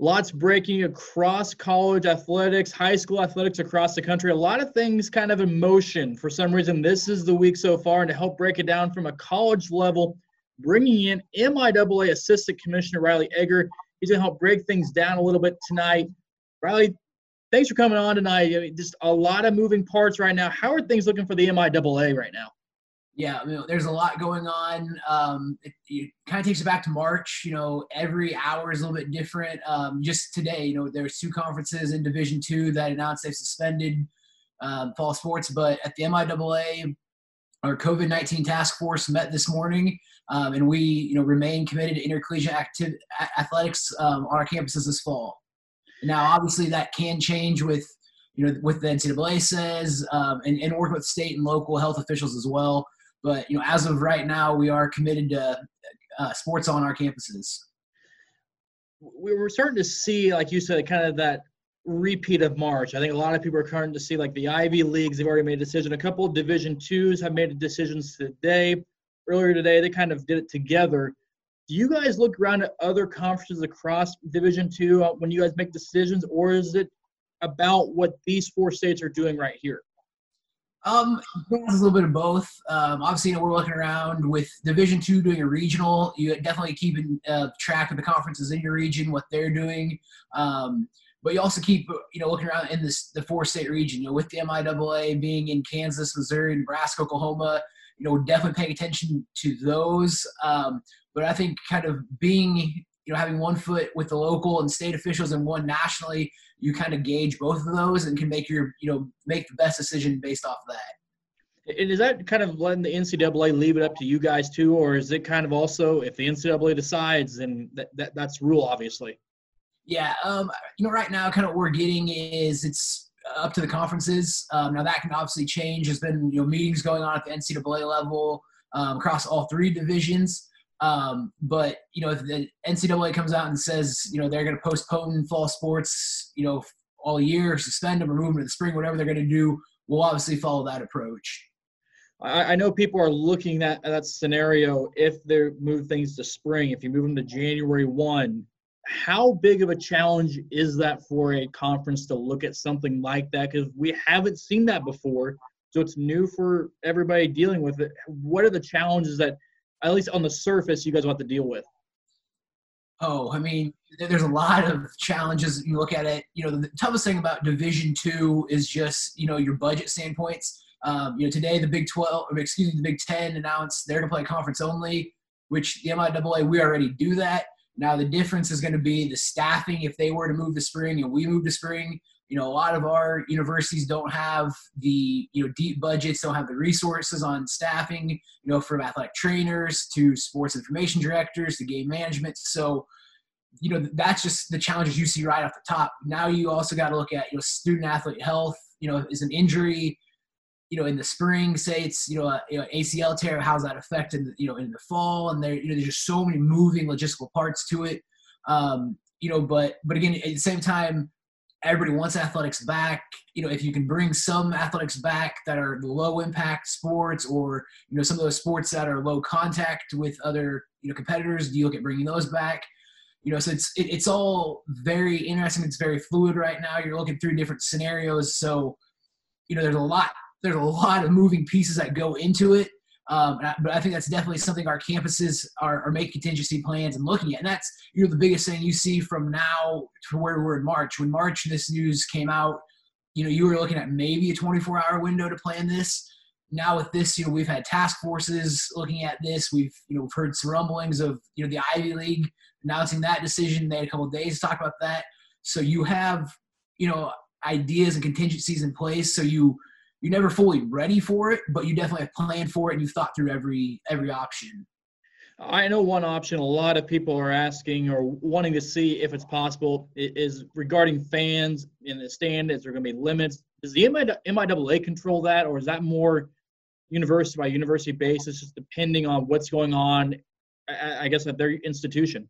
Lots breaking across college athletics, high school athletics across the country. A lot of things kind of in motion. For some reason, this is the week so far. And to help break it down from a college level, bringing in MIAA Assistant Commissioner Riley Egger. He's going to help break things down a little bit tonight. Riley, thanks for coming on tonight. I mean, just a lot of moving parts right now. How are things looking for the MIAA right now? Yeah, I mean, there's a lot going on. Um, it, it kind of takes you back to March. You know, every hour is a little bit different. Um, just today, you know, there's two conferences in Division Two that announced they've suspended um, fall sports, but at the MIAA, our COVID-19 task force met this morning, um, and we, you know, remain committed to intercollegiate activ- athletics um, on our campuses this fall. Now, obviously, that can change with you know, what the NCAA says, um, and, and work with state and local health officials as well. But you know, as of right now, we are committed to uh, sports on our campuses. We were starting to see, like you said, kind of that repeat of March. I think a lot of people are starting to see like the Ivy leagues. They've already made a decision. A couple of Division twos have made decisions today. Earlier today, they kind of did it together. Do you guys look around at other conferences across Division two uh, when you guys make decisions, or is it about what these four states are doing right here? Um, a little bit of both. Um, obviously, you know, we're looking around with Division Two doing a regional. You definitely keep in uh, track of the conferences in your region, what they're doing. Um, but you also keep, you know, looking around in this the four-state region. You know, with the MIAA being in Kansas, Missouri, Nebraska, Oklahoma. You know, definitely paying attention to those. Um, but I think kind of being you know, having one foot with the local and state officials and one nationally, you kind of gauge both of those and can make your, you know, make the best decision based off of that. And is that kind of letting the NCAA leave it up to you guys too, or is it kind of also if the NCAA decides, then that, that that's rule obviously? Yeah, um, you know, right now, kind of what we're getting is it's up to the conferences. Um, now that can obviously change. There's been you know meetings going on at the NCAA level um, across all three divisions. Um, but you know, if the NCAA comes out and says, you know, they're going to postpone fall sports, you know, all year, suspend them or move them to the spring, whatever they're going to do, we'll obviously follow that approach. I, I know people are looking at that scenario if they move things to spring. If you move them to January one, how big of a challenge is that for a conference to look at something like that? Because we haven't seen that before, so it's new for everybody dealing with it. What are the challenges that at least on the surface, you guys will have to deal with? Oh, I mean, there's a lot of challenges. You look at it. You know, the toughest thing about Division Two is just you know your budget standpoints. Um, you know, today the Big Twelve, excuse me, the Big Ten announced they're to play conference only, which the MIAA we already do that. Now the difference is going to be the staffing. If they were to move to spring and we move to spring, you know a lot of our universities don't have the you know deep budgets don't have the resources on staffing you know from athletic trainers to sports information directors to game management so you know that's just the challenges you see right off the top now you also got to look at you know student athlete health you know is an injury you know in the spring say it's you know, a, you know acl tear how's that affected you know in the fall and there you know there's just so many moving logistical parts to it um you know but but again at the same time everybody wants athletics back. You know, if you can bring some athletics back that are low impact sports or, you know, some of those sports that are low contact with other, you know, competitors, do you look at bringing those back? You know, so it's, it, it's all very interesting. It's very fluid right now. You're looking through different scenarios. So, you know, there's a lot, there's a lot of moving pieces that go into it. Um, but I think that's definitely something our campuses are, are, making contingency plans and looking at. And that's you know the biggest thing you see from now to where we're in March. When March this news came out, you know you were looking at maybe a 24-hour window to plan this. Now with this, you know we've had task forces looking at this. We've you know we've heard some rumblings of you know the Ivy League announcing that decision. They had a couple days to talk about that. So you have you know ideas and contingencies in place. So you you're never fully ready for it, but you definitely have planned for it and you've thought through every every option. I know one option a lot of people are asking or wanting to see if it's possible is regarding fans in the stand. Is there going to be limits? Does the MIAA control that, or is that more university by university basis, just depending on what's going on, I guess, at their institution?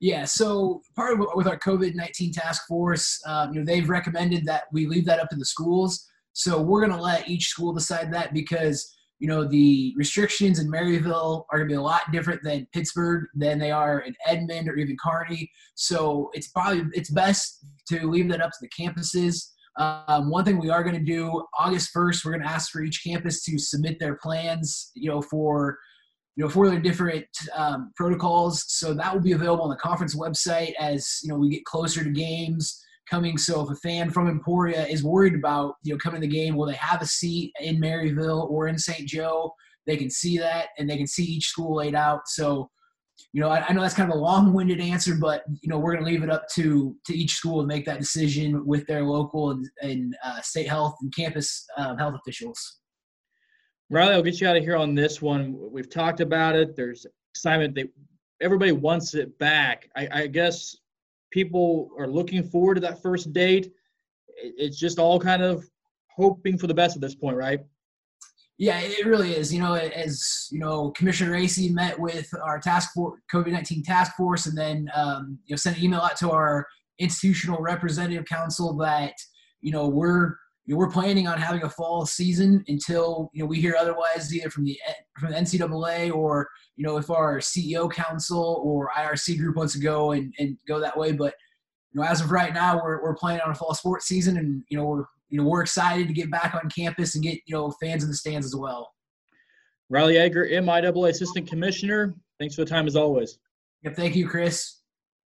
Yeah, so part of with our COVID nineteen task force, um, you know, they've recommended that we leave that up to the schools. So we're going to let each school decide that because you know, the restrictions in Maryville are going to be a lot different than Pittsburg than they are in Edmond or even Kearney. So it's probably it's best to leave that up to the campuses. Um, one thing we are going to do August 1st, we're going to ask for each campus to submit their plans, you know, for you know for their different um, protocols. So that will be available on the conference website as you know we get closer to games coming. So if a fan from Emporia is worried about you know coming to the game, will they have a seat in Maryville or in St. Joe? They can see that and they can see each school laid out. So you know, I, I know that's kind of a long-winded answer, but you know, we're going to leave it up to to each school to make that decision with their local and, and uh, state health and campus um, health officials. Riley, I'll get you out of here on this one. We've talked about it. There's excitement. They everybody wants it back. I, I guess people are looking forward to that first date. It's just all kind of hoping for the best at this point, right? Yeah, it really is. You know, as you know, Commissioner Racy met with our task force, COVID nineteen task force, and then um, you know sent an email out to our institutional representative council that you know we're you know, we're planning on having a fall season until you know we hear otherwise, either from the from the NCAA or you know if our CEO council or IRC group wants to go and, and go that way. But you know, as of right now, we're we're planning on a fall sports season, and you know we're you know we're excited to get back on campus and get you know fans in the stands as well. Riley Egger, MIAA Assistant Commissioner. Thanks for the time as always. Yep, thank you, Chris.